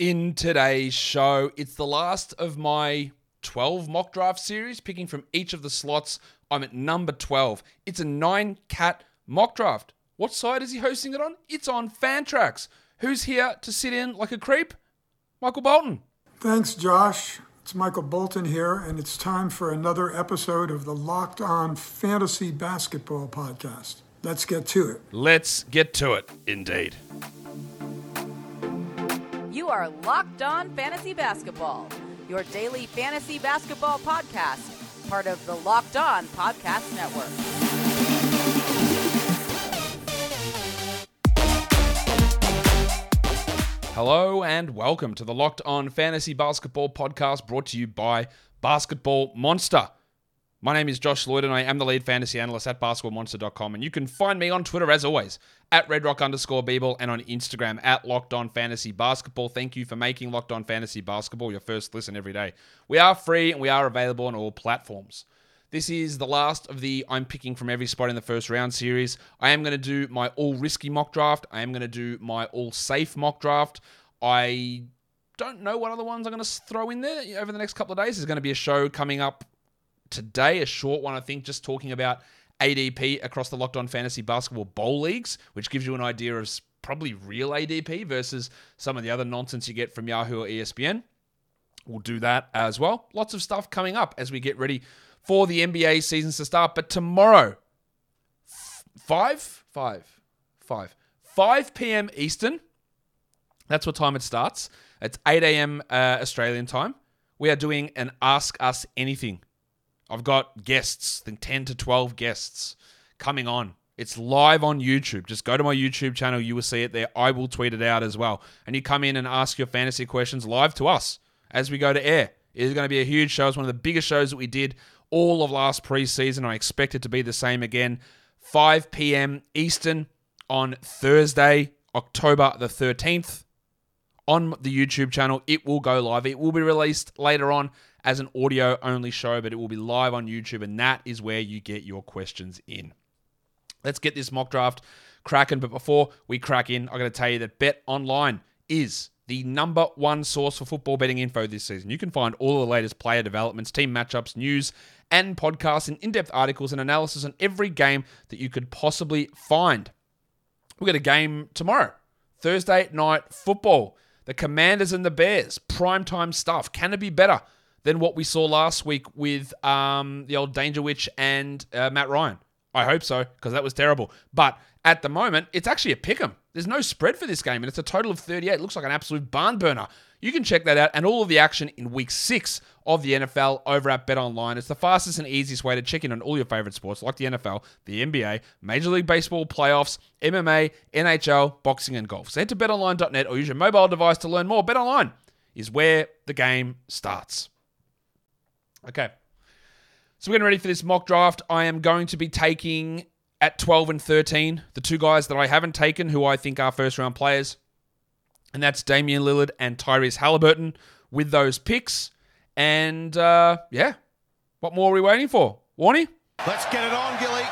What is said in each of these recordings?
in today's show. It's the last of my 12 mock draft series, picking from each of the slots. I'm at number 12. It's a nine cat mock draft. What side is he hosting it on? It's on Fantrax. Who's here to sit in like a creep? Michael Bolton. Thanks, Josh. It's Michael Bolton here, and it's time for another episode of the Locked On Fantasy Basketball Podcast. Let's get to it. Let's get to it, indeed. You are Locked On Fantasy Basketball, your daily fantasy basketball podcast, part of the Locked On Podcast Network. Hello and welcome to the Locked On Fantasy Basketball Podcast brought to you by Basketball Monster. My name is Josh Lloyd and I am the lead fantasy analyst at basketballmonster.com. And you can find me on Twitter as always at redrock underscore Beeble and on Instagram at Locked On Fantasy Basketball. Thank you for making Locked On Fantasy Basketball your first listen every day. We are free and we are available on all platforms. This is the last of the I'm picking from every spot in the first round series. I am going to do my all risky mock draft. I am going to do my all safe mock draft. I don't know what other ones I'm going to throw in there over the next couple of days. There's going to be a show coming up today, a short one, I think, just talking about ADP across the Locked On Fantasy Basketball Bowl Leagues, which gives you an idea of probably real ADP versus some of the other nonsense you get from Yahoo or ESPN. We'll do that as well. Lots of stuff coming up as we get ready for the NBA seasons to start. But tomorrow, five, five, five, 5 p.m. Eastern. That's what time it starts. It's 8 a.m. Uh, Australian time. We are doing an Ask Us Anything. I've got guests, I think 10 to 12 guests coming on. It's live on YouTube. Just go to my YouTube channel. You will see it there. I will tweet it out as well. And you come in and ask your fantasy questions live to us as we go to air. It is going to be a huge show. It's one of the biggest shows that we did all of last preseason. I expect it to be the same again. 5 p.m. Eastern on Thursday, October the 13th on the YouTube channel. It will go live. It will be released later on as an audio only show, but it will be live on YouTube, and that is where you get your questions in. Let's get this mock draft cracking. But before we crack in, I got to tell you that Bet Online is the number one source for football betting info this season. You can find all the latest player developments, team matchups, news, and podcasts, and in depth articles and analysis on every game that you could possibly find. We've got a game tomorrow, Thursday night football. The Commanders and the Bears, primetime stuff. Can it be better than what we saw last week with um, the old Danger Witch and uh, Matt Ryan? I hope so, because that was terrible. But at the moment, it's actually a pick 'em. There's no spread for this game, and it's a total of 38. It looks like an absolute barn burner. You can check that out and all of the action in week six of the NFL over at Bet Online. It's the fastest and easiest way to check in on all your favorite sports like the NFL, the NBA, Major League Baseball playoffs, MMA, NHL, boxing, and golf. So head to betonline.net or use your mobile device to learn more. Bet Online is where the game starts. Okay. So we're getting ready for this mock draft. I am going to be taking at 12 and 13 the two guys that I haven't taken who I think are first round players. And that's Damian Lillard and Tyrese Halliburton with those picks. And uh, yeah, what more are we waiting for? Warnie? Let's get it on, Gilly.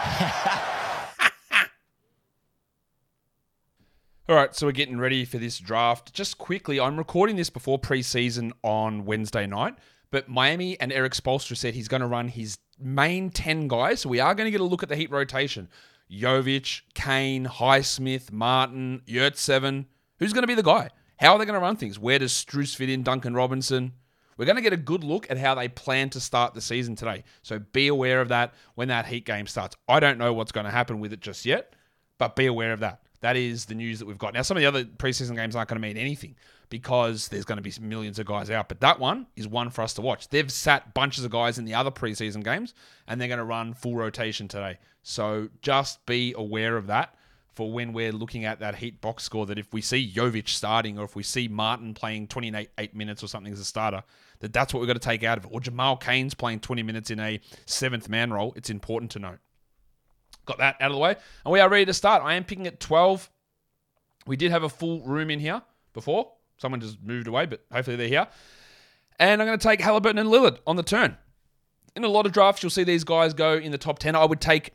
All right, so we're getting ready for this draft. Just quickly, I'm recording this before preseason on Wednesday night, but Miami and Erik Spoelstra said he's going to run his main 10 guys. So we are going to get a look at the Heat rotation. Jovic, Cain, Highsmith, Martin, Yurtseven. Who's going to be the guy? How are they going to run things? Where does Strus fit in? Duncan Robinson? We're going to get a good look at how they plan to start the season today. So be aware of that when that Heat game starts. I don't know what's going to happen with it just yet, but be aware of that. That is the news that we've got. Now, some of the other preseason games aren't going to mean anything because there's going to be millions of guys out, but that one is one for us to watch. They've sat bunches of guys in the other preseason games, and they're going to run full rotation today. So just be aware of that for when we're looking at that Heat box score. That if we see Jovic starting, or if we see Martin playing 28 eight minutes or something as a starter, that that's what we've got to take out of it. Or Jamal Cain's playing 20 minutes in a seventh man role. It's important to note. Got that out of the way. And we are ready to start. I am picking at 12. We did have a full room in here before. Someone just moved away, but hopefully they're here. And I'm going to take Halliburton and Lillard on the turn. In a lot of drafts, you'll see these guys go in the top 10. I would take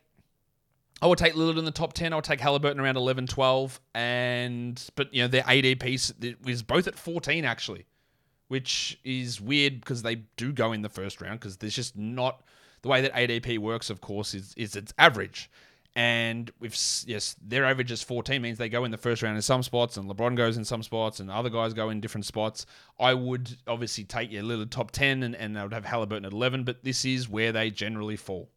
I would take Lillard in the top 10. I would take Halliburton around 11, 12. And, but, you know, their ADP is both at 14, actually, which is weird because they do go in the first round because there's just not the way that ADP works, of course, is, is it's average. And if yes, their average is 14 means they go in the first round in some spots, and LeBron goes in some spots, and other guys go in different spots. I would obviously take your little top 10, and, and I would have Halliburton at 11, but this is where they generally fall.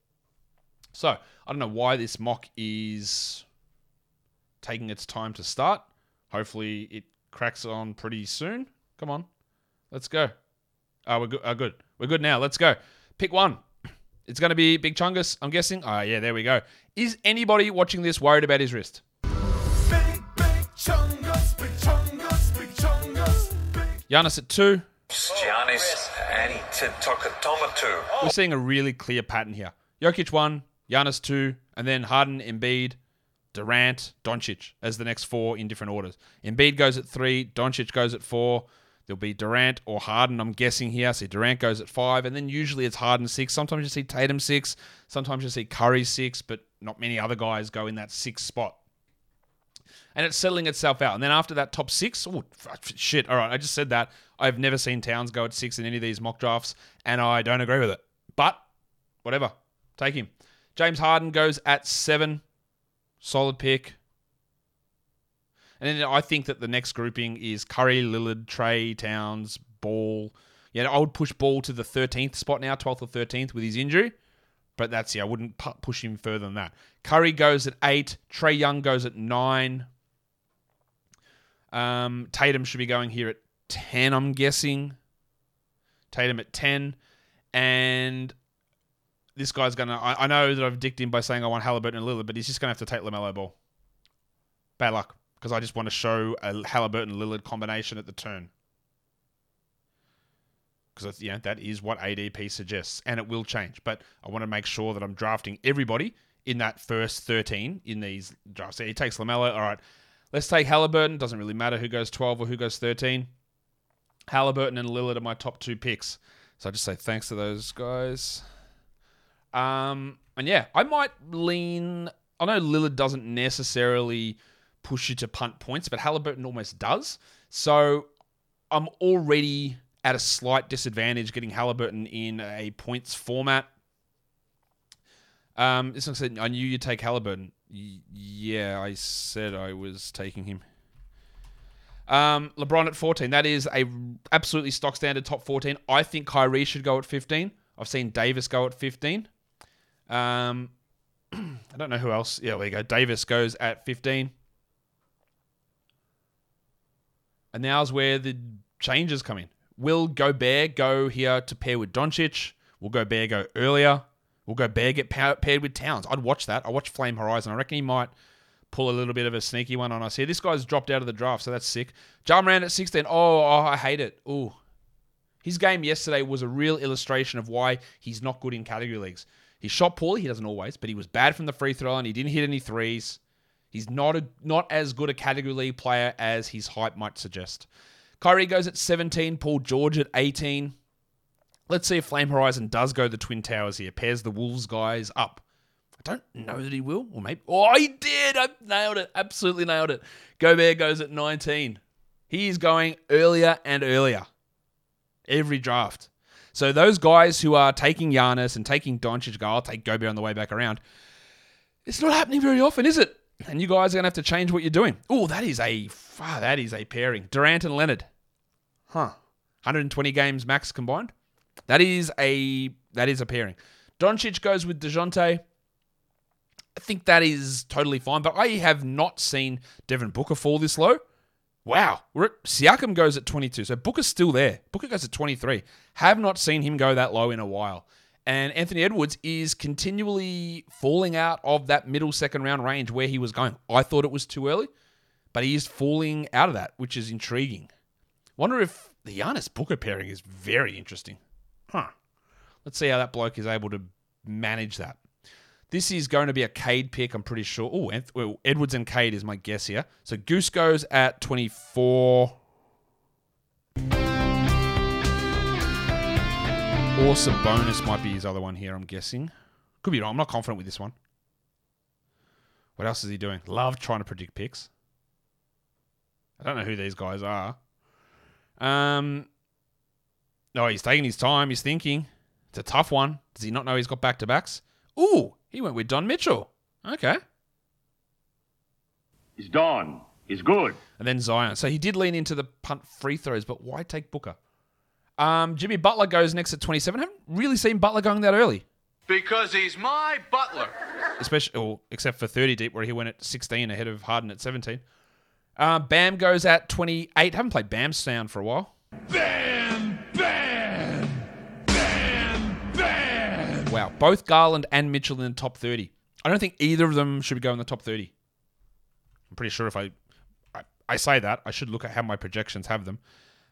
So I don't know why this mock is taking its time to start. Hopefully it cracks on pretty soon. Come on, let's go. Oh, we're good. Oh, good. We're good now. Let's go. Pick one. It's going to be Big Chungus, I'm guessing. Oh, yeah, there we go. Is anybody watching this worried about his wrist? Big, big chungus, big chungus, big chungus, big... Giannis at two. Giannis Antetokounmpo. We're seeing a really clear pattern here. Jokic one, Giannis two, and then Harden, Embiid, Durant, Doncic as the next four in different orders. Embiid goes at three, Doncic goes at four, There'll be Durant or Harden, I'm guessing here. I See, Durant goes at five, and then usually it's Harden six. Sometimes you see Tatum six, sometimes you see Curry six, but not many other guys go in that six spot. And it's settling itself out. And then after that top six, oh, shit. All right, I just said that. I've never seen Towns go at six in any of these mock drafts, and I don't agree with it. But whatever, take him. James Harden goes at seven. Solid pick. And then I think that the next grouping is Curry, Lillard, Trae, Towns, Ball. Yeah, I would push Ball to the 13th spot now, 12th or 13th with his injury. But that's, yeah, I wouldn't push him further than that. Curry goes at 8. Trae Young goes at 9. Um, Tatum should be going here at 10, I'm guessing. Tatum at 10. And this guy's going to. I know that I've dicked him by saying I want Halliburton and Lillard, but he's just going to have to take LaMelo Ball. Bad luck because I just want to show a Halliburton Lillard combination at the turn. Because know that is what ADP suggests, and it will change. But I want to make sure that I'm drafting everybody in that first 13 in these drafts. So he takes Lamelo. All right, let's take Halliburton. Doesn't really matter who goes 12 or who goes 13. Halliburton and Lillard are my top two picks. So I just say thanks to those guys. Um, and yeah, I might lean. I know Lillard doesn't necessarily push you to punt points, but Halliburton almost does. So I'm already at a slight disadvantage getting Halliburton in a points format. Um, this one said, I knew you'd take Halliburton. Y- yeah, I said I was taking him. Um, LeBron at 14. That is a absolutely stock standard top 14. I think Kyrie should go at 15. I've seen Davis go at 15. Um, I don't know who else. Yeah, there we go. Davis goes at 15. And now's where the changes come in. Will Gobert go here to pair with Doncic? Will Gobert go earlier? Will Gobert get paired with Towns? I'd watch that. I watch Flame Horizon. I reckon he might pull a little bit of a sneaky one on us here. This guy's dropped out of the draft, so that's sick. Ja Morant at 16. Oh, oh, I hate it. Ooh. His game yesterday was a real illustration of why he's not good in category leagues. He shot poorly, he doesn't always, but he was bad from the free throw and he didn't hit any threes. He's not a not as good a category league player as his hype might suggest. Kyrie goes at 17, Paul George at 18. Let's see if Flame Horizon does go the Twin Towers here, pairs the Wolves guys up. I don't know that he will, or maybe. Oh, he did! I nailed it. Absolutely nailed it. Gobert goes at 19. He is going earlier and earlier every draft. So those guys who are taking Giannis and taking Doncic go, I'll take Gobert on the way back around. It's not happening very often, is it? And you guys are gonna have to change what you're doing. Oh, that is a ah, that is a pairing. Durant and Leonard, huh? 120 games max combined. That is a that is a pairing. Doncic goes with Dejounte. I think that is totally fine, but I have not seen Devin Booker fall this low. Wow, at, Siakam goes at 22, so Booker's still there. Booker goes at 23. Have not seen him go that low in a while. And Anthony Edwards is continually falling out of that middle second round range where he was going. I thought it was too early, but he is falling out of that, which is intriguing. Wonder if the Giannis Booker pairing is very interesting. Huh. Let's see how that bloke is able to manage that. This is going to be a Cade pick, I'm pretty sure. Oh, well, Edwards and Cade is my guess here. So Goose goes at 24. Or Sabonis might be his other one here, I'm guessing. Could be wrong. I'm not confident with this one. What else is he doing? Love trying to predict picks. I don't know who these guys are. Um, no, he's taking his time. He's thinking. It's a tough one. Does he not know he's got back to backs? Ooh, he went with Don Mitchell. Okay. He's done. He's good. And then Zion. So he did lean into the punt free throws, but why take Booker? Um, Jimmy Butler goes next at 27. I haven't really seen Butler going that early. Because he's my butler. especially or, except for 30 deep where he went at 16 ahead of Harden at 17. Uh, Bam goes at 28. Haven't played Bam sound for a while. Bam! Bam! Bam! Bam! Wow, both Garland and Mitchell in the top 30. I don't think either of them should go in the top 30. I'm pretty sure if I, I, I say that, I should look at how my projections have them.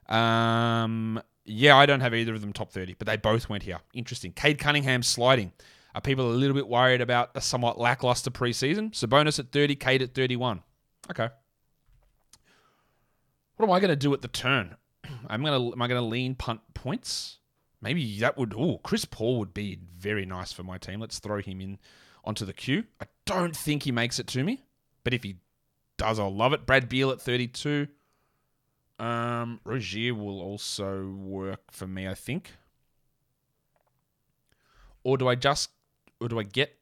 Um, yeah, I don't have either of them top 30, but they both went here. Interesting. Cade Cunningham sliding. Are people a little bit worried about a somewhat lackluster preseason? Sabonis at 30, Cade at 31. Okay. What am I going to do at the turn? I'm going to am I going to lean punt points? Maybe that would. Oh, Chris Paul would be very nice for my team. Let's throw him in onto the queue. I don't think he makes it to me, but if he does, I'll love it. Brad Beal at 32. Um, Rozier will also work for me, I think. Or do I just, or do I get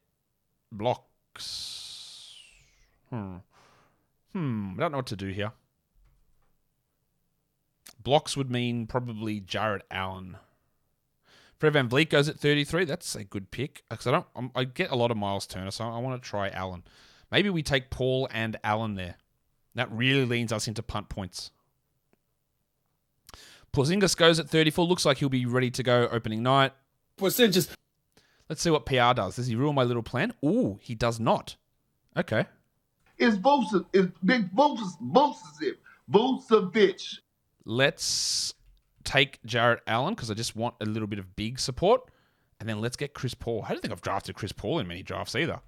blocks? Hmm. Hmm. I don't know what to do here. Blocks would mean probably Jarrett Allen. Fred VanVleet goes at 33. That's a good pick because I don't. I'm, I get a lot of Miles Turner, so I want to try Allen. Maybe we take Paul and Allen there. That really leans us into punt points. Porzingis goes at 34. Looks like he'll be ready to go opening night. Percentages. Let's see what PR does. Does he ruin my little plan? Ooh, he does not. Okay. It's Vucevic. It's Big Vucevic. Vucevic. Vucevic. Let's take Jarrett Allen because I just want a little bit of big support. And then let's get Chris Paul. I don't think I've drafted Chris Paul in many drafts either.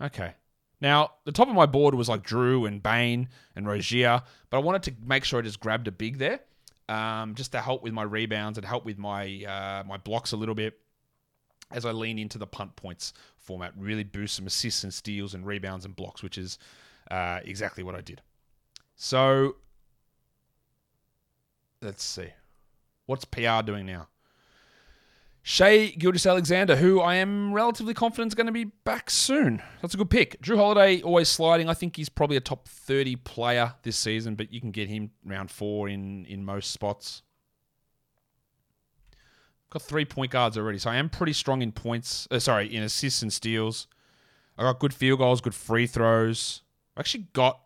Okay. Now, the top of my board was like Jrue and Bane and Rozier, but I wanted to make sure I just grabbed a big there um, just to help with my rebounds and help with my uh, my blocks a little bit as I lean into the punt points format. Really boost some assists and steals and rebounds and blocks, which is uh, exactly what I did. So let's see. What's PR doing now? Shai Gilgeous-Alexander, who I am relatively confident is going to be back soon. That's a good pick. Jrue Holiday, always sliding. I think he's probably a top 30 player this season, but you can get him round four in, in most spots. Got three point guards already, so I am pretty strong in points. Uh, sorry, in assists and steals. I got good field goals, good free throws. I actually got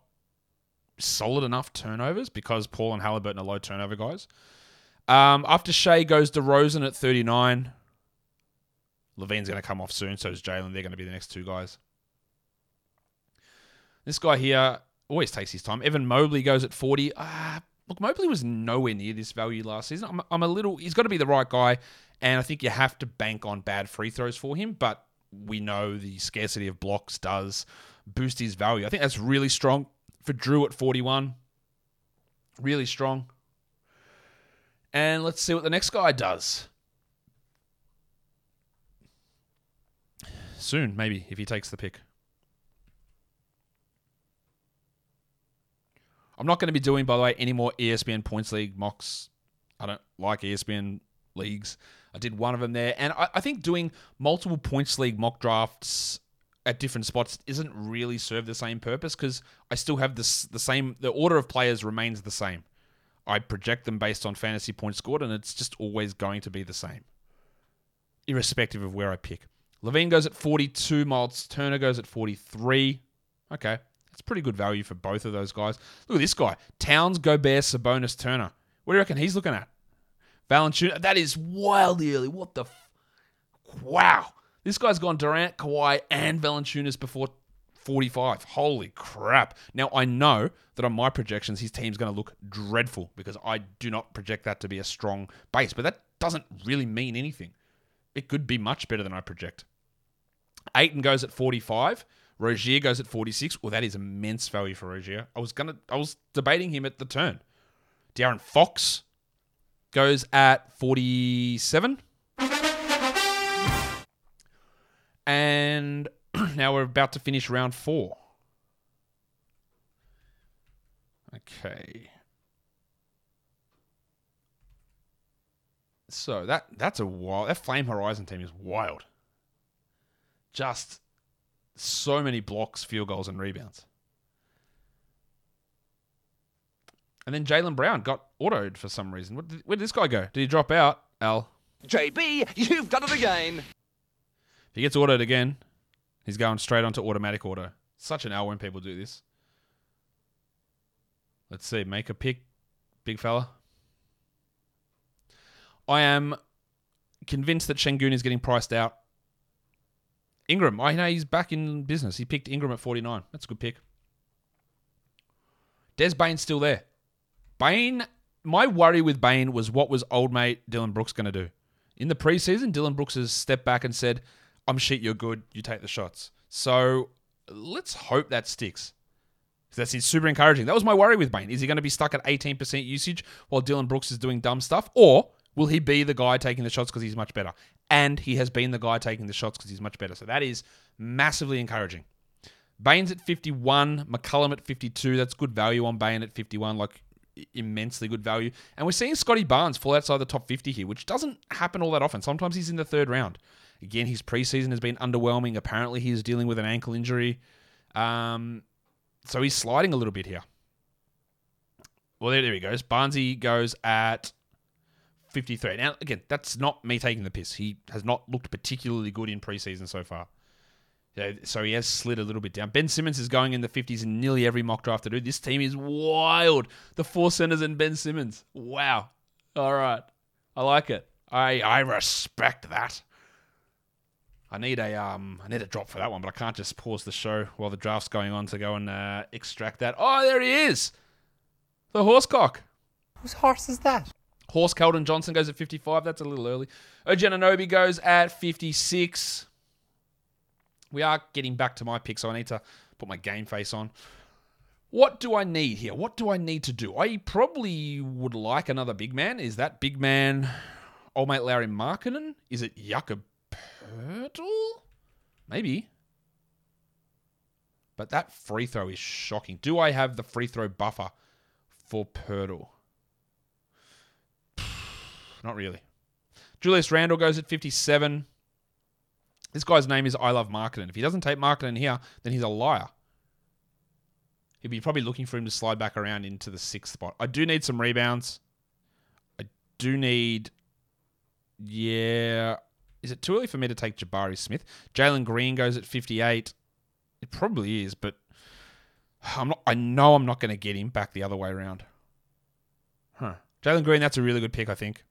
solid enough turnovers because Paul and Halliburton are low turnover guys. Um, after Shai goes DeRozan at 39. LaVine's going to come off soon, so is Jalen. They're going to be the next two guys. This guy here always takes his time. Evan Mobley goes at 40. Uh, look, Mobley was nowhere near this value last season. I'm, I'm a little. He's got to be the right guy, and I think you have to bank on bad free throws for him. But we know the scarcity of blocks does boost his value. I think that's really strong for Jrue at 41. Really strong. And let's see what the next guy does. Soon, maybe, if he takes the pick. I'm not going to be doing, by the way, any more ESPN Points League mocks. I don't like ESPN leagues. I did one of them there. And I, I think doing multiple Points League mock drafts at different spots isn't really serve the same purpose because I still have this the same the order of players remains the same. I project them based on fantasy points scored, and it's just always going to be the same, irrespective of where I pick. LaVine goes at 42, Miles Turner goes at 43. Okay, that's pretty good value for both of those guys. Look at this guy Towns, Gobert, Sabonis, Turner. What do you reckon he's looking at? Valanciunas. That is wildly early. What the? F- wow. This guy's gone Durant, Kawhi, and Valanciunas before 45. Holy crap. Now, I know that on my projections, his team's going to look dreadful because I do not project that to be a strong base, but that doesn't really mean anything. It could be much better than I project. Ayton goes at 45. Rozier goes at 46. Well, that is immense value for Rozier. I was gonna I was debating him at the turn. De'Aaron Fox goes at 47. And now we're about to finish round four. Okay. So that that's a wild. That Flame Horizon team is wild. Just so many blocks, field goals, and rebounds. And then Jaylen Brown got autoed for some reason. What did, where did this guy go? Did he drop out? Al. JB, you've done it again. If he gets autoed again, he's going straight onto automatic auto. Such an L when people do this. Let's see. Make a pick, big fella. I am convinced that Sengun is getting priced out. Ingram, I know he's back in business. He picked Ingram at 49. That's a good pick. Des Bane's still there. Bane, my worry with Bane was what was old mate Dillon Brooks going to do? In the preseason, Dillon Brooks has stepped back and said, I'm shit, you're good, you take the shots. So let's hope that sticks. That's super encouraging. That was my worry with Bane. Is he going to be stuck at 18% usage while Dillon Brooks is doing dumb stuff? Or will he be the guy taking the shots because he's much better? And he has been the guy taking the shots because he's much better. So that is massively encouraging. Bane's at 51, McCollum at 52. That's good value on Bane at 51, like immensely good value. And we're seeing Scotty Barnes fall outside the top 50 here, which doesn't happen all that often. Sometimes he's in the third round. Again, his preseason has been underwhelming. Apparently, he's dealing with an ankle injury. Um, so he's sliding a little bit here. Well, there, there he goes. Barnesy goes at 53. Now, again, that's not me taking the piss. He has not looked particularly good in preseason so far. So he has slid a little bit down. Ben Simmons is going in the 50s in nearly every mock draft I do. This team is wild. The four centers and Ben Simmons. Wow. All right. I like it. I I respect that. I need a um I need a drop for that one, but I can't just pause the show while the draft's going on to go and uh, extract that. Oh, there he is. The horsecock. Whose horse is that? Horse Keldon Johnson goes at 55. That's a little early. OG Anunoby goes at 56. We are getting back to my pick, so I need to put my game face on. What do I need here? What do I need to do? I probably would like another big man. Is that big man old mate Larry Markkanen? Is it Jakob Poeltl? Maybe. But that free throw is shocking. Do I have the free throw buffer for Poeltl? Not really. Julius Randle goes at 57. This guy's name is I Love Marketing. If he doesn't take Marketing here, then he's a liar. He'd be probably looking for him to slide back around into the sixth spot. I do need some rebounds. I do need. Yeah. Is it too early for me to take Jabari Smith? Jalen Green goes at 58. It probably is, but I'm not. I know I'm not going to get him back the other way around. Huh. Jalen Green, that's a really good pick, I think.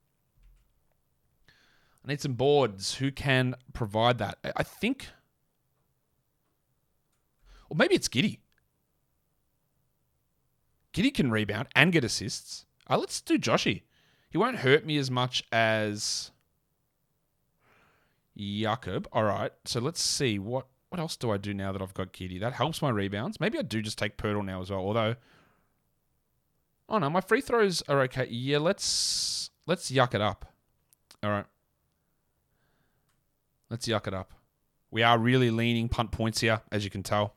I need some boards. Who can provide that? I- think. Or maybe it's Giddey. Giddey can rebound and get assists. Uh, let's do Joshy. He won't hurt me as much as Jakob. All right. So let's see. What what else do I do now that I've got Giddey? That helps my rebounds. Maybe I do just take Poeltl now as well. Although, oh no, my free throws are okay. Yeah, let's let's yuck it up. All right. Let's yuck it up. We are really leaning punt points here, as you can tell.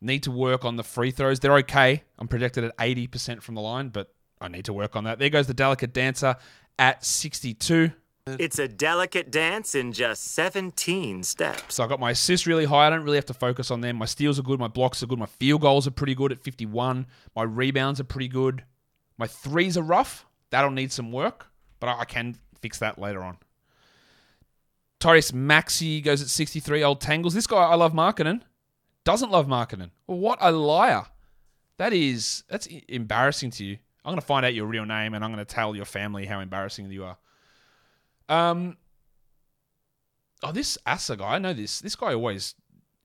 Need to work on the free throws. They're okay. I'm projected at 80% from the line, but I need to work on that. There goes the delicate dancer at 62. It's a delicate dance in just 17 steps. So I got my assists really high. I don't really have to focus on them. My steals are good. My blocks are good. My field goals are pretty good at 51. My rebounds are pretty good. My threes are rough. That'll need some work, but I can fix that later on. Tyrese Maxey goes at 63. Old Tangles. This guy I love marketing. Doesn't love marketing. Well, what a liar. That is, that's embarrassing to you. I'm going to find out your real name and I'm going to tell your family how embarrassing you are. Um, oh, this Asa guy, I know this. This guy always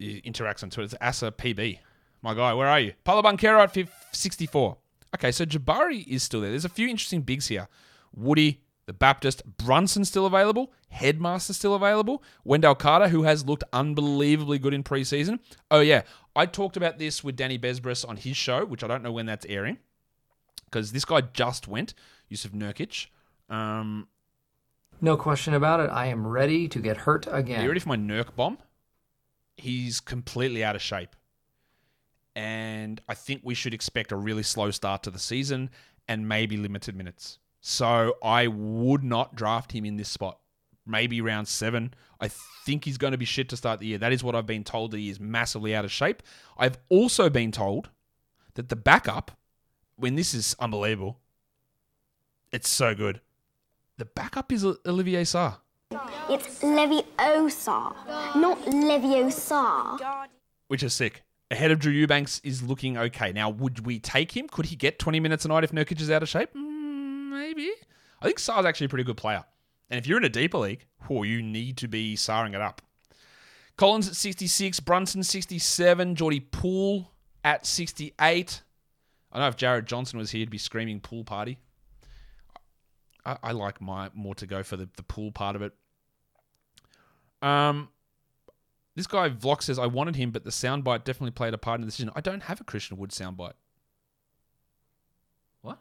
interacts on Twitter. It's Asa PB. My guy, where are you? Paolo Banchero at 64. Okay, so Jabari is still there. There's a few interesting bigs here. Woody, the Baptist, Brunson still available. Headmaster still available. Wendell Carter, who has looked unbelievably good in preseason. Oh, yeah. I talked about this with Danny Besbris on his show, which I don't know when that's airing because this guy just went, Jusuf Nurkic. Um, No question about it. I am ready to get hurt Are you again. ready for my Nurk bomb? He's completely out of shape. and I think we should expect a really slow start to the season and maybe limited minutes. So I would not draft him in this spot. Maybe round seven. I think he's going to be shit to start the year. That is what I've been told that he is massively out of shape. I've also been told that the backup, when this is unbelievable, it's so good. The backup is Olivier Sarr. It's Leviosa, not Leviosa. which is sick. Ahead of Drew Eubanks is looking okay. Now, would we take him? Could he get 20 minutes a night if Nurkic is out of shape? Mm, maybe. I think Sarr's actually a pretty good player. And if you're in a deeper league, oh, you need to be Sarring it up. Collins at 66, Brunson 67, Geordie Poole at 68. I know if Jared Johnson was here, he'd be screaming pool party. I, I like my more to go for the, the pool part of it. Um, this guy Vlog says I wanted him, but the soundbite definitely played a part in the decision. I don't have a Christian Wood soundbite. What?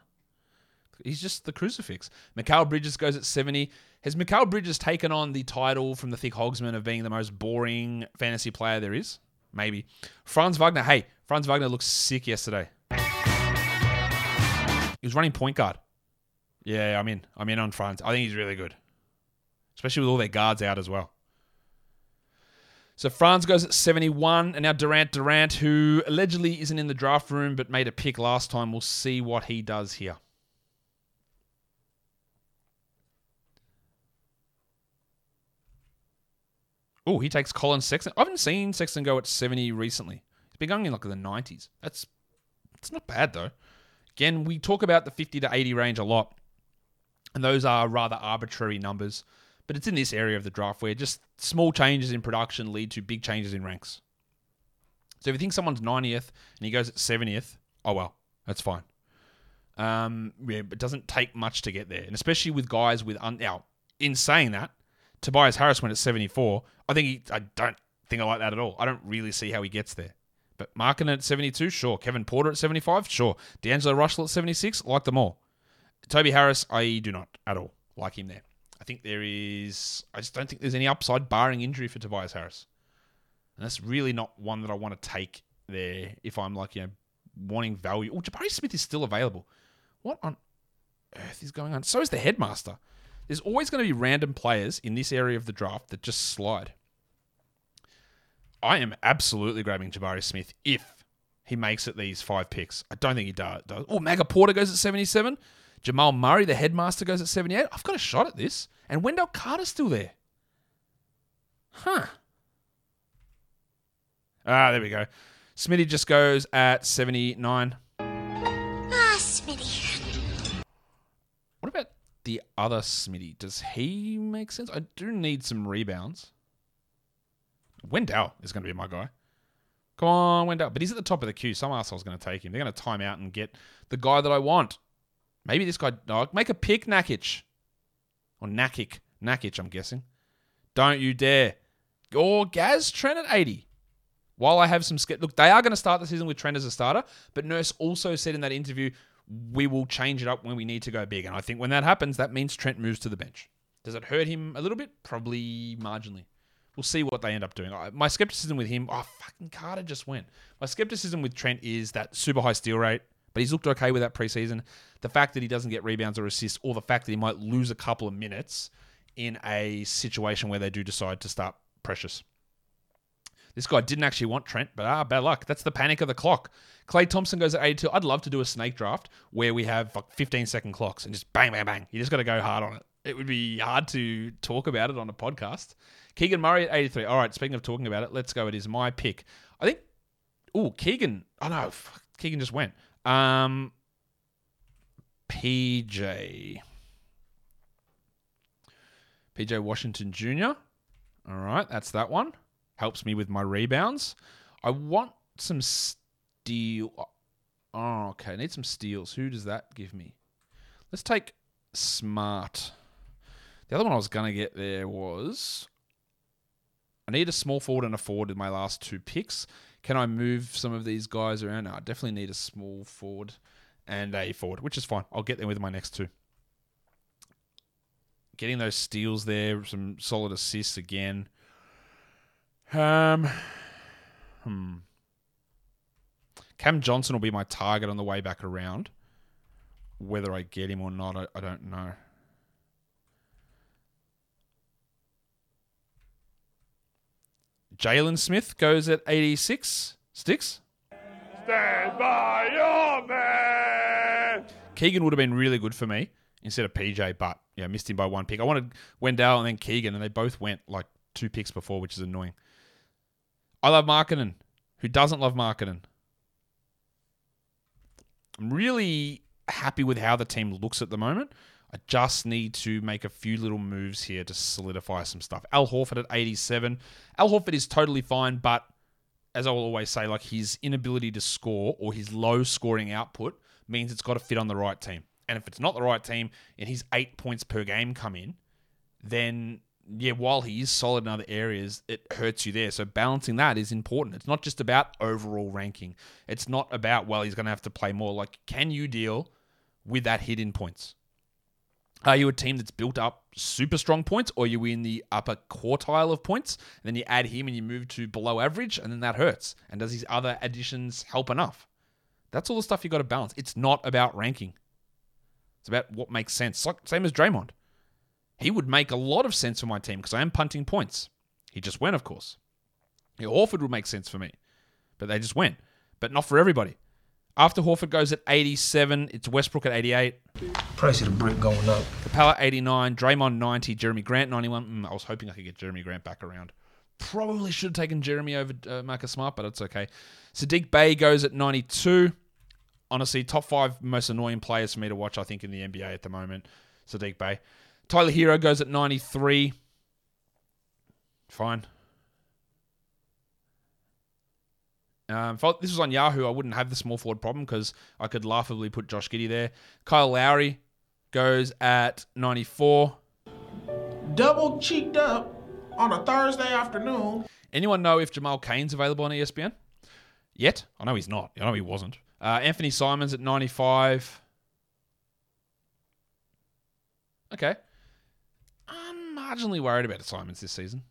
He's just the crucifix. Mikal Bridges goes at 70. Has Mikal Bridges taken on the title from the Thick Hogsman of being the most boring fantasy player there is? Maybe. Franz Wagner. Hey, Franz Wagner looks sick yesterday. He was running point guard. Yeah, I'm in. I'm in on Franz. I think he's really good. Especially with all their guards out as well. So Franz goes at 71, and now Durant Durant, who allegedly isn't in the draft room but made a pick last time. We'll see what he does here. Oh, he takes Collin Sexton. I haven't seen Sexton go at 70 recently. He's been going in like the 90s. That's it's not bad though. Again, we talk about the 50 to 80 range a lot, and those are rather arbitrary numbers. But it's in this area of the draft where just small changes in production lead to big changes in ranks. So if you think someone's 90th and he goes at 70th, oh well, that's fine. Um, yeah, it doesn't take much to get there, and especially with guys with un- now. In saying that, Tobias Harris went at 74. I think he, I don't think I like that at all. I don't really see how he gets there. But Markin at 72, sure. Kevin Porter at 75, sure. D'Angelo Russell at 76, like them all. Toby Harris, I do not at all like him there. I think there is. I just don't think there's any upside, barring injury for Tobias Harris. And that's really not one that I want to take there if I'm like, you know, wanting value. Oh, Jabari Smith is still available. What on earth is going on? So is the headmaster. There's always going to be random players in this area of the draft that just slide. I am absolutely grabbing Jabari Smith if he makes it these five picks. I don't think he does. Oh, Maga Porter goes at 77. Jamal Murray, the headmaster, goes at 78. I've got a shot at this. And Wendell Carter's still there. Huh. Ah, there we go. Smitty just goes at 79. Ah, Smitty. What about the other Smitty? Does he make sense? I do need some rebounds. Wendell is going to be my guy. Come on, Wendell. But he's at the top of the queue. Some asshole's going to take him. They're going to time out and get the guy that I want. Maybe this guy. Make a pick, Nakic. Or Nakic. Nakic, I'm guessing. Don't you dare. Or Gaz Trent at 80. While I have some. Look, they are going to start the season with Trent as a starter, but Nurse also said in that interview, we will change it up when we need to go big. And I think when that happens, that means Trent moves to the bench. Does it hurt him a little bit? Probably marginally. We'll see what they end up doing. My skepticism with him, oh, fucking Carter just went. My skepticism with Trent is that super high steal rate, but he's looked okay with that preseason. The fact that he doesn't get rebounds or assists, or the fact that he might lose a couple of minutes in a situation where they do decide to start Precious. This guy didn't actually want Trent, but ah, bad luck. That's the panic of the clock. Klay Thompson goes at 82. I'd love to do a snake draft where we have like 15 second clocks and just bang, bang, bang. You just got to go hard on it. It would be hard to talk about it on a podcast. Keegan Murray at 83. All right, speaking of talking about it, let's go. It is my pick. I think. Oh, Keegan. Oh, no. Fuck, Keegan just went. Um, PJ. PJ Washington Jr. All right, that's that one. Helps me with my rebounds. I want some steal. Oh, okay. I need some steals. Who does that give me? Let's take Smart. The other one I was going to get there was. I need a small forward and a forward in my last two picks. Can I move some of these guys around? No, I definitely need a small forward and a forward, which is fine. I'll get them with my next two. Getting those steals there, some solid assists again. Um, hmm. Cam Johnson will be my target on the way back around. Whether I get him or not, I, I don't know. Jalen Smith goes at 86. Sticks? Stand by your man. Keegan would have been really good for me instead of PJ, but yeah, missed him by one pick. I wanted Wendell and then Keegan, and they both went like two picks before, which is annoying. I love Markkanen. Who doesn't love Markkanen? I'm really happy with how the team looks at the moment. I just need to make a few little moves here to solidify some stuff. Al Horford at 87. Al Horford is totally fine, but as I will always say, like his inability to score or his low scoring output means it's got to fit on the right team. And if it's not the right team and his eight points per game come in, then yeah, while he is solid in other areas, it hurts you there. So balancing that is important. It's not just about overall ranking. It's not about, well, he's going to have to play more. Like, can you deal with that hit in points? Are you a team that's built up super strong points, or you in the upper quartile of points? And then you add him and you move to below average, and then that hurts. And does these other additions help enough? That's all the stuff you got to balance. It's not about ranking. It's about what makes sense. Like, same as Draymond. He would make a lot of sense for my team because I am punting points. He just went, of course. Yeah, Horford would make sense for me, but they just went. But not for everybody. After Horford goes at 87, it's Westbrook at 88. Price of the brick going up. Capela 89, Draymond 90, Jerami Grant 91. Mm, I was hoping I could get Jerami Grant back around. Probably should have taken Jerami over uh, Marcus Smart, but it's okay. Saddiq Bey goes at 92. Honestly, top five most annoying players for me to watch, I think, in the NBA at the moment. Saddiq Bey. Tyler Herro goes at 93. Fine. Um, if I- this was on Yahoo, I wouldn't have the small forward problem because I could laughably put Josh Giddey there. Kyle Lowry goes at 94. Double cheeked up on a Thursday afternoon. Anyone know if Jamal Cain's available on ESPN? Yet? I know he's not. I know he wasn't. Uh, Anthony Simons at 95. Okay. I'm marginally worried about Simons this season.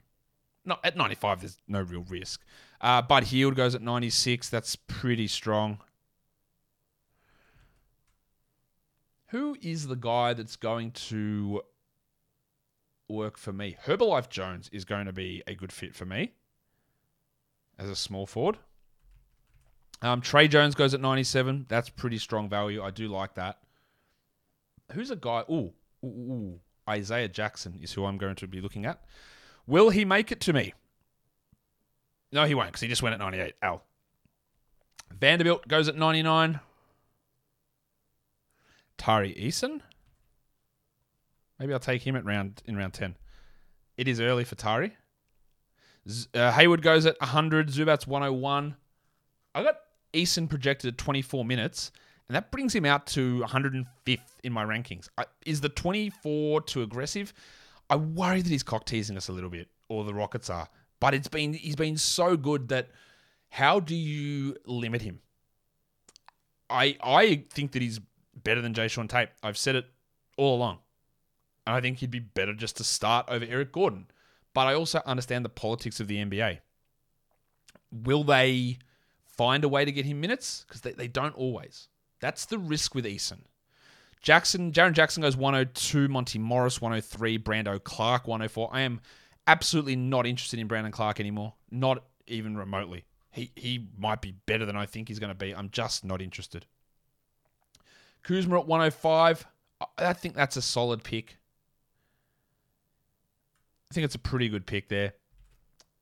Not at 95, there's no real risk. Uh, Bud Hield goes at 96. That's pretty strong. Who is the guy that's going to work for me? Herbalife Jones is going to be a good fit for me as a small forward. Um, Tre Jones goes at 97. That's pretty strong value. I do like that. Who's a guy? Ooh, ooh, ooh. Isaiah Jackson is who I'm going to be looking at. Will he make it to me? No, he won't because he just went at 98. Al. Vanderbilt goes at 99. Tari Eason. Maybe I'll take him at round in round 10. It is early for Tari. Z- uh, Hayward goes at 100. Zubac 101. I got Eason projected at 24 minutes, and that brings him out to 105th in my rankings. I, is the 24 too aggressive? I worry that he's cock teasing us a little bit, or the Rockets are. But it's been he's been so good that how do you limit him? I I think that he's better than Jae'Sean Tate. I've said it all along. And I think he'd be better just to start over Eric Gordon. But I also understand the politics of the NBA. Will they find a way to get him minutes? Because they, they don't always. That's the risk with Eason. Jackson, Jaren Jackson goes 102, Monty Morris 103, Brando Clarke 104. I am absolutely not interested in Brandon Clarke anymore. Not even remotely. He he might be better than I think he's going to be. I'm just not interested. Kuzma at 105. I- think that's a solid pick. I think it's a pretty good pick there.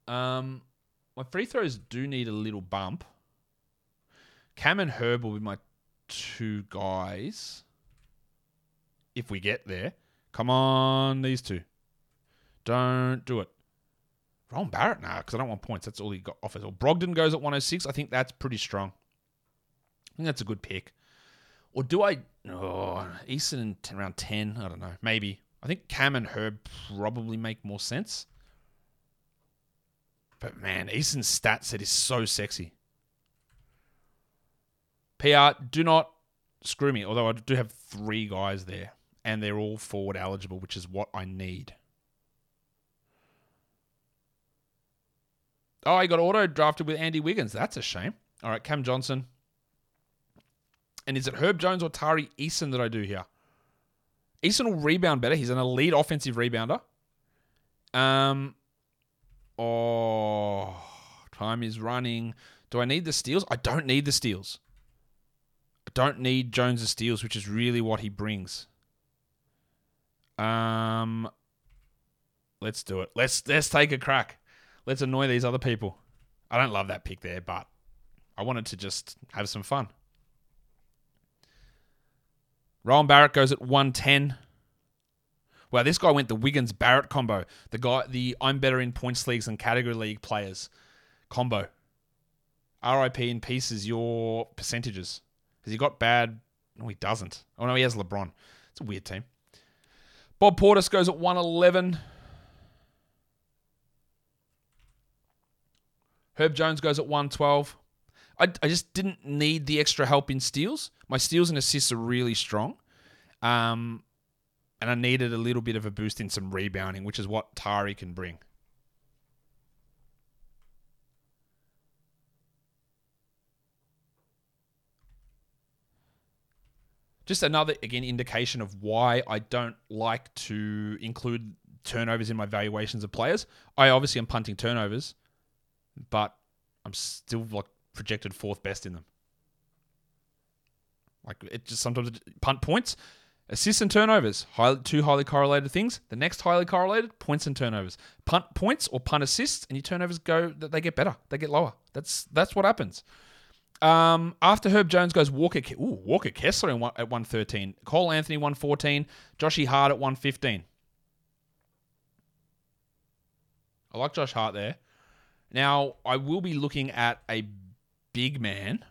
Um, my free throws do need a little bump. Cam and Herb will be my two guys. If we get there. Come on, these two. Don't do it. Ron Barrett, nah, because I don't want points. That's all he got offers. Or Brogdon goes at 106. I think that's pretty strong. I think that's a good pick. Or do I? Oh, Eason in around 10. I don't know. Maybe. I think Cam and Herb probably make more sense. But man, Eason's stat set is so sexy. PR, do not screw me. Although I do have three guys there, and they're all forward eligible, which is what I need. Oh, I got auto drafted with Andy Wiggins. That's a shame. All right, Cam Johnson. And is it Herb Jones or Tari Eason that I do here? Eason will rebound better. He's an elite offensive rebounder. Um, oh, time is running. Do I need the steals? I don't need the steals. I don't need Jones' steals, which is really what he brings. Um, let's do it. Let's let's take a crack. Let's annoy these other people. I don't love that pick there, but I wanted to just have some fun. Rowan Barrett goes at 110. Wow, this guy went the Wiggins Barrett combo. The guy, the I'm better in points leagues and category league players combo. RIP in pieces your percentages. Has he got bad? No, he doesn't. Oh no, he has LeBron. It's a weird team. Bob Portis goes at 111. Herb Jones goes at 112. I, I just didn't need the extra help in steals. My steals and assists are really strong. Um, and I needed a little bit of a boost in some rebounding, which is what Tari can bring. Just another, again, indication of why I don't like to include turnovers in my valuations of players. I obviously am punting turnovers, but I'm still like projected fourth best in them. Like it just sometimes punt points, assists and turnovers, high, two highly correlated things. The next highly correlated points and turnovers, punt points or punt assists, and your turnovers go that they get better, they get lower. That's that's what happens. Um, after Herb Jones goes Walker, ooh, Walker Kessler one, at 113, Cole Anthony 114, Joshy Hart at 115. I like Josh Hart there. Now, I will be looking at a big man,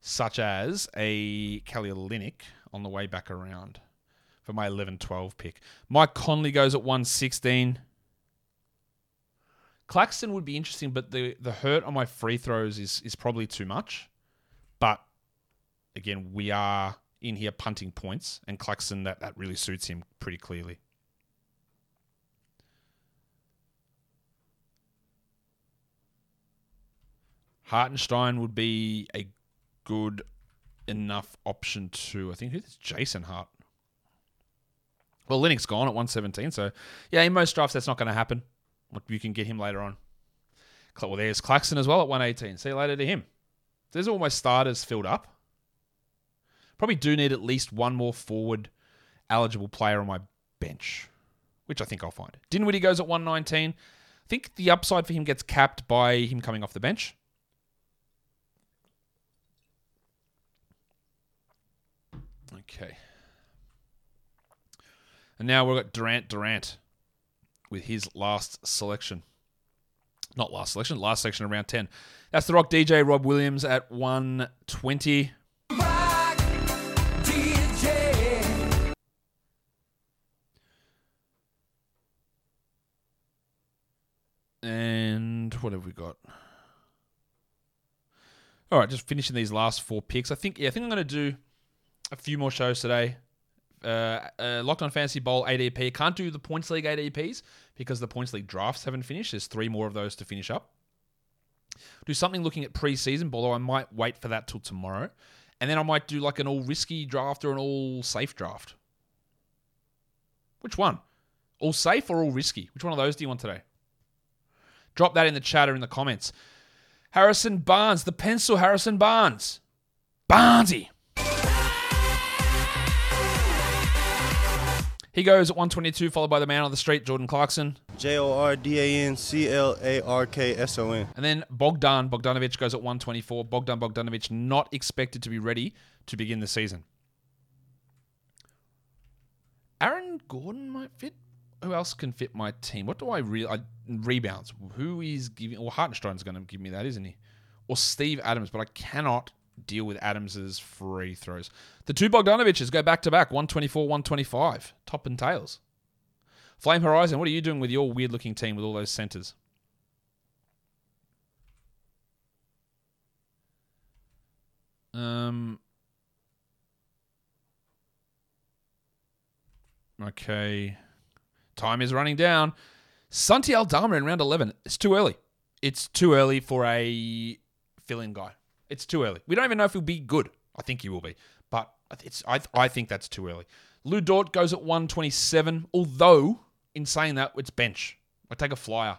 such as a Kelly Olynyk, on the way back around for my 11 12 pick. Mike Conley goes at 116. Claxton would be interesting, but the, the hurt on my free throws is, is probably too much. But again, we are in here punting points, and Claxton, that, that really suits him pretty clearly. Hartenstein would be a good enough option to. I think who's Jason Hart. Well, Linux gone at 117, so yeah, in most drafts that's not going to happen. You can get him later on. Well, there's Claxton as well at 118. See you later to him. There's all my starters filled up. Probably do need at least one more forward eligible player on my bench, which I think I'll find. Dinwiddie goes at 119. I think the upside for him gets capped by him coming off the bench. Okay. And now we've got Durant Durant with his last selection. Not last selection, last section around 10. That's the Rock DJ Rob Williams at 120. And what have we got? All right, just finishing these last four picks. I think yeah, I think I'm going to do a few more shows today. Uh, uh, Locked on Fantasy Bowl ADP. Can't do the Points League ADPs because the Points League drafts haven't finished. There's three more of those to finish up. Do something looking at preseason, although I might wait for that till tomorrow. And then I might do like an all risky draft or an all safe draft. Which one? All safe or all risky? Which one of those do you want today? Drop that in the chat or in the comments. Harrison Barnes, the pencil Harrison Barnes. Barnesy. He goes at 122, followed by the man on the street, Jordan Clarkson. J O R D A N C L A R K S O N. And then Bogdan Bogdanovic goes at 124. Bogdan Bogdanovic not expected to be ready to begin the season. Aaron Gordon might fit. Who else can fit my team? What do I really rebounds? Who is giving? Well, Hartenstein's going to give me that, isn't he? Or Steve Adams, but I cannot deal with Adams's free throws. The two Bogdanoviches go back to back, 124, 125. Top and tails. Flame Horizon, what are you doing with your weird looking team with all those centers? Um. Okay. Time is running down. Santi Aldama in round 11. It's too early. It's too early for a fill in guy. It's too early. We don't even know if he'll be good. I think he will be, but it's I I think that's too early. Lou Dort goes at 127, although in saying that it's bench. I take a flyer.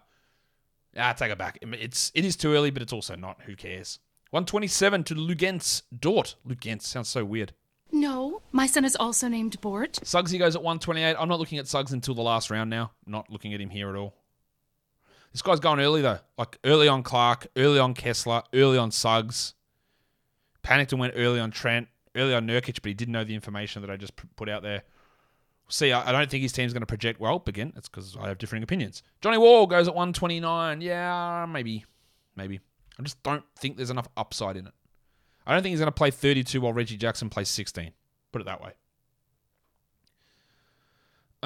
Ah, take it back. It's it is too early, but it's also not. Who cares? 127 to Luguentz Dort. Luguentz sounds so weird. No, my son is also named Bort. Suggsy goes at 128. I'm not looking at Suggs until the last round now. Not looking at him here at all. This guy's going early though. Like early on Clark, early on Kessler, early on Suggs. Panicked and went early on Trent, early on Nurkic, but he didn't know the information that I just put out there. See, I don't think his team's going to project well. Again, it's because I have differing opinions. Johnny Wall goes at 129. Yeah, maybe. Maybe. I just don't think there's enough upside in it. I don't think he's going to play 32 while Reggie Jackson plays 16. Put it that way.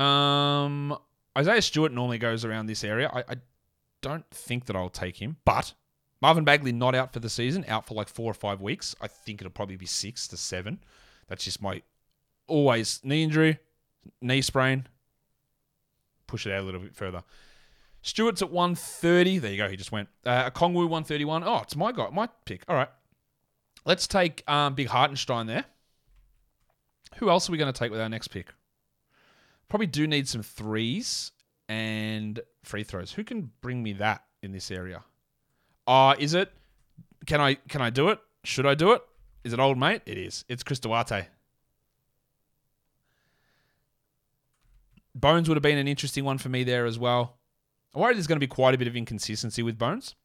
Um, Isaiah Stewart normally goes around this area. I, I don't think that I'll take him, but Marvin Bagley not out for the season, out for like four or five weeks. I think it'll probably be six to seven. That's just my always knee injury, knee sprain. Push it out a little bit further. Stewart's at 130. There you go. He just went. Uh, Okongwu 131. Oh, it's my guy, my pick. All right. Let's take um, Big Hartenstein there. Who else are we going to take with our next pick? Probably do need some threes and free throws. Who can bring me that in this area? Uh, is it? Can I can I do it? Should I do it? Is it old mate? It is. It's Chris Duarte. Bones would have been an interesting one for me there as well. I worry there's going to be quite a bit of inconsistency with Bones.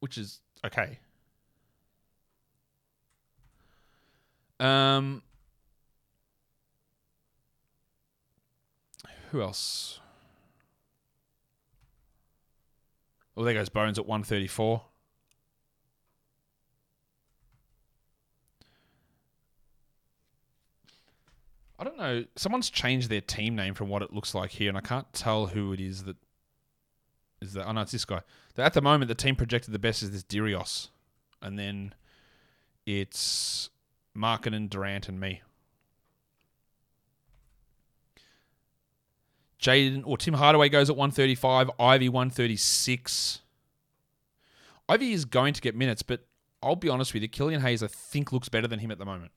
Which is okay. Um who else? Well, there goes Bones at 134. I don't know. Someone's changed their team name from what it looks like here, and I can't tell who it is that is that. Oh no, it's this guy. At the moment, the team projected the best is this Dirios, and then it's Markin and Durant, and me. Jaden or Tim Hardaway goes at 135, Ivy 136. Ivy is going to get minutes, but I'll be honest with you, Killian Hayes I think looks better than him at the moment.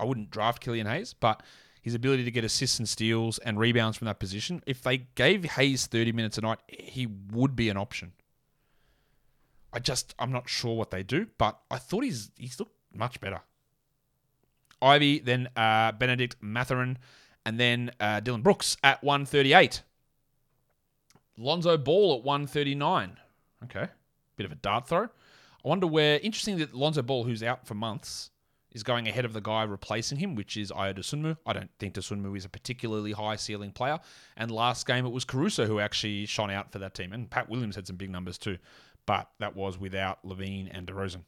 I wouldn't draft Killian Hayes, but his ability to get assists and steals and rebounds from that position, if they gave Hayes 30 minutes a night, he would be an option. I just I'm not sure what they do, but I thought he's he's looked much better. Ivy, then uh, Bennedict Mathurin, and then uh, Dillon Brooks at 138. Lonzo Ball at 139. Okay, bit of a dart throw. I wonder where. Interesting that Lonzo Ball, who's out for months, is going ahead of the guy replacing him, which is Ayo Dosunmu. I don't think Dosunmu is a particularly high ceiling player. And last game it was Caruso who actually shone out for that team, and Pat Williams had some big numbers too, but that was without LaVine and DeRozan.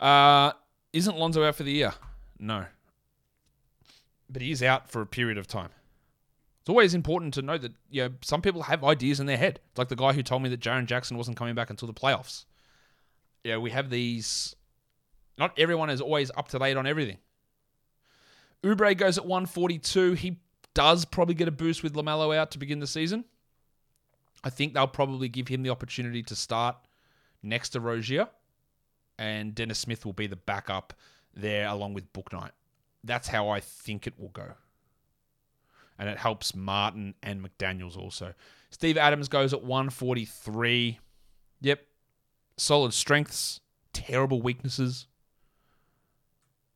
Uh, isn't Lonzo out for the year? No, but he is out for a period of time. It's always important to know that you know some people have ideas in their head. It's like the guy who told me that Jaren Jackson wasn't coming back until the playoffs. Yeah, we have these not everyone is always up to date on everything. Oubre goes at 142. He does probably get a boost with LaMelo out to begin the season. I think they'll probably give him the opportunity to start next to Rozier, and Dennis Smith will be the backup there along with Bouknight. That's how I think it will go. And it helps Martin and McDaniels also. Steve Adams goes at 143. Yep. Solid strengths, terrible weaknesses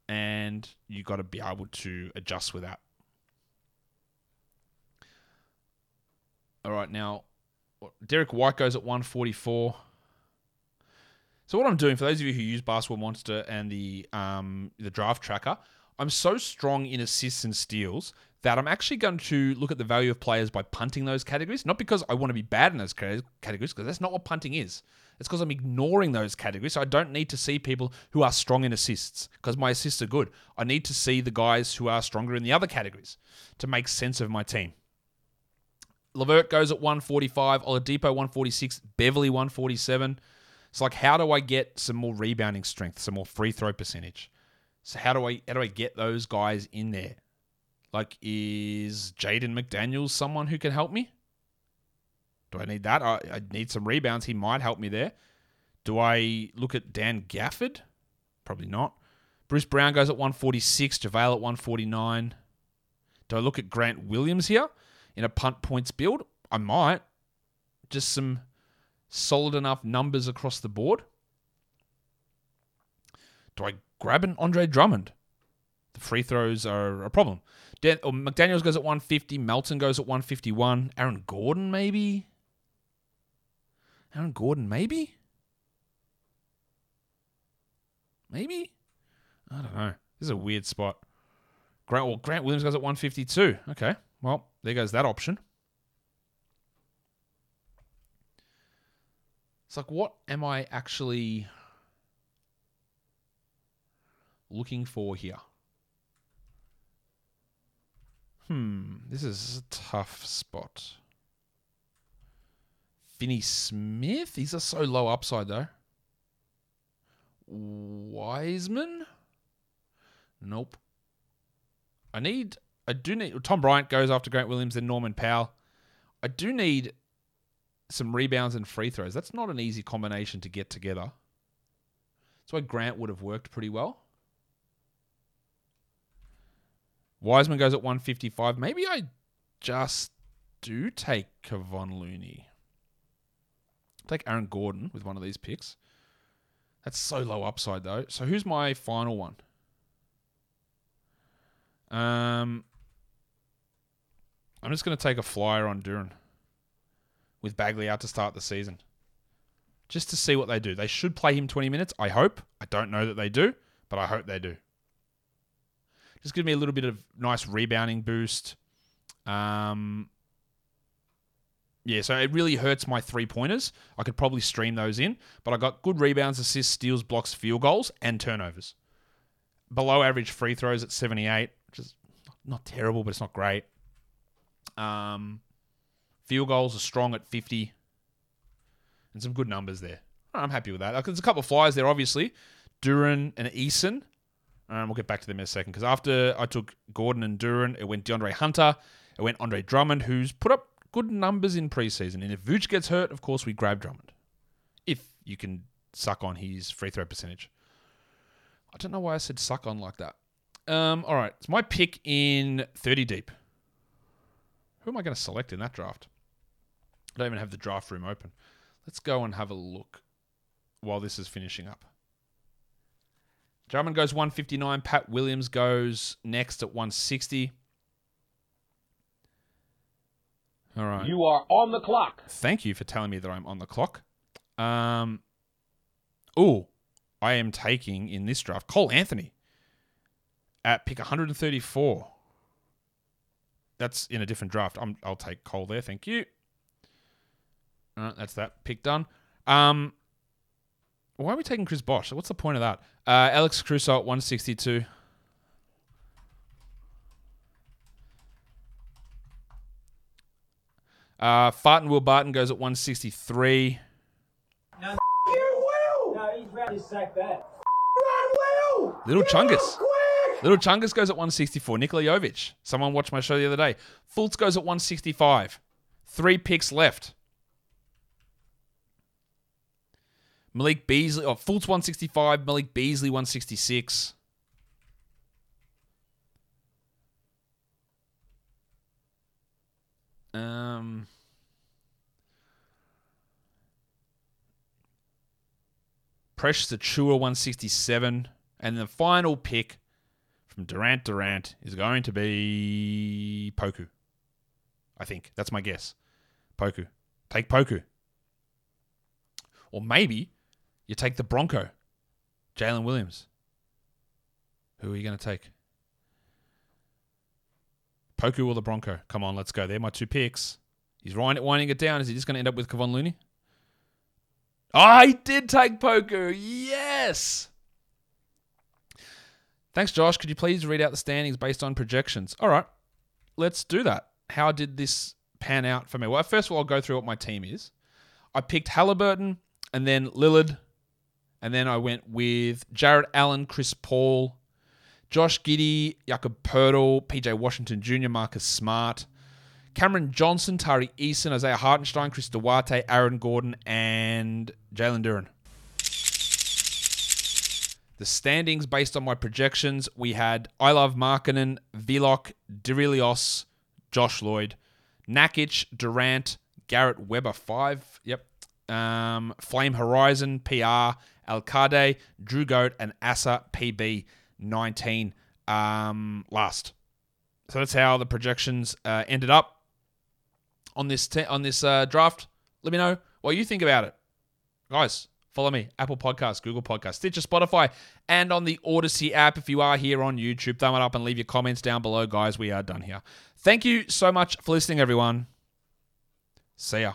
and you got to be able to adjust with that. All right, now Derrick White goes at 144. So what I'm doing for those of you who use Basketball Monster and the um, the draft tracker, I'm so strong in assists and steals that I'm actually going to look at the value of players by punting those categories. Not because I want to be bad in those categories, because that's not what punting is. It's because I'm ignoring those categories. So I don't need to see people who are strong in assists because my assists are good. I need to see the guys who are stronger in the other categories to make sense of my team. LeVert goes at 145, Oladipo 146, Beverley 147. It's like, how do I get some more rebounding strength, some more free throw percentage? So how do I how do I get those guys in there? Like, is Jaden McDaniels someone who can help me? Do I need that? I, I need some rebounds. He might help me there. Do I look at Dan Gafford? Probably not. Bruce Brown goes at 146, JaVale at 149. Do I look at Grant Williams here in a punt points build? I might. Just some solid enough numbers across the board. Do I grab an Andre Drummond? The free throws are a problem. Or oh, McDaniels goes at 150. Melton goes at 151. Aaron Gordon, maybe? Aaron Gordon, maybe? Maybe? I don't know. This is a weird spot. Grant, well, Grant Williams goes at 152. Okay. Well, there goes that option. It's like, what am I actually looking for here? Hmm, this is a tough spot. Finney Smith? These are so low upside, though. Wiseman? Nope. I need. I do need. Tom Bryant goes after Grant Williams, then Norman Powell. I do need some rebounds and free throws. That's not an easy combination to get together. That's why Grant would have worked pretty well. Wiseman goes at 155. Maybe I just do take Kevon Looney. Take Aaron Gordon with one of these picks. That's so low upside though. So who's my final one? Um, I'm just going to take a flyer on Duren with Bagley out to start the season. Just to see what they do. They should play him 20 minutes, I hope. I don't know that they do, but I hope they do. Just give me a little bit of nice rebounding boost. Um, yeah, so it really hurts my three pointers. I could probably stream those in, but I got good rebounds, assists, steals, blocks, field goals, and turnovers. Below average free throws at 78, which is not terrible, but it's not great. Um, field goals are strong at 50, and some good numbers there. I'm happy with that. There's a couple of flyers there, obviously. Duren and Eason. Um, we'll get back to them in a second because after I took Gordon and Duren, it went DeAndre Hunter, it went Andre Drummond, who's put up good numbers in preseason. And if Vooch gets hurt, of course, we grab Drummond. If you can suck on his free throw percentage. I don't know why I said suck on like that. Um, all right, it's my pick in 30 deep. Who am I going to select in that draft? I don't even have the draft room open. Let's go and have a look while this is finishing up. Drummond goes 159. Pat Williams goes next at 160. All right. You are on the clock. Thank you for telling me that I'm on the clock. Um, oh, I am taking in this draft Cole Anthony at pick 134. That's in a different draft. I'm, I'll take Cole there. Thank you. All right, that's that pick done. Um, why are we taking Chris Bosch? What's the point of that? Uh, Alex Caruso at 162. Uh, Farton Will Barton goes at 163. Now, you will. No, he's ready to sack that. Will. Little Chungus. Little Chungus goes at 164. Nikola Jovic. Someone watched my show the other day. Fultz goes at 165. Three picks left. Malik Beasley, oh, Fultz 165, Malik Beasley 166. Um, Precious Achiuwa 167. And the final pick from Durant Durant is going to be Poku. I think. That's my guess. Poku. Take Poku. Or maybe you take the Bronco, Jalen Williams. Who are you going to take? Poku or the Bronco? Come on, let's go. They're my two picks. He's winding it down. Is he just going to end up with Kevon Looney? I did take Poku. Yes. Thanks, Josh. Could you please read out the standings based on projections? All right, let's do that. How did this pan out for me? Well, first of all, I'll go through what my team is. I picked Halliburton and then Lillard, and then I went with Jarrett Allen, Chris Paul, Josh Giddey, Jakob Poeltl, PJ Washington Jr., Marcus Smart, Cameron Johnson, Tari Eason, Isaiah Hartenstein, Chris Duarte, Aaron Gordon, and Jalen Duren. The standings based on my projections, we had I Love Markkanen, Vilok, Dirilios, Josh Lloyd, Nakic, Durant, Garrett Weber, five. Yep. Um, Flame Horizon, PR, Alcade, Drew Goat, and Asa, PB, 19 um, last. So that's how the projections uh, ended up on this te- on this uh, draft. Let me know what you think about it, guys. Follow me, Apple Podcasts, Google Podcasts, Stitcher, Spotify, and on the Odyssey app. If you are here on YouTube, thumb it up and leave your comments down below, guys. We are done here. Thank you so much for listening, everyone. See ya.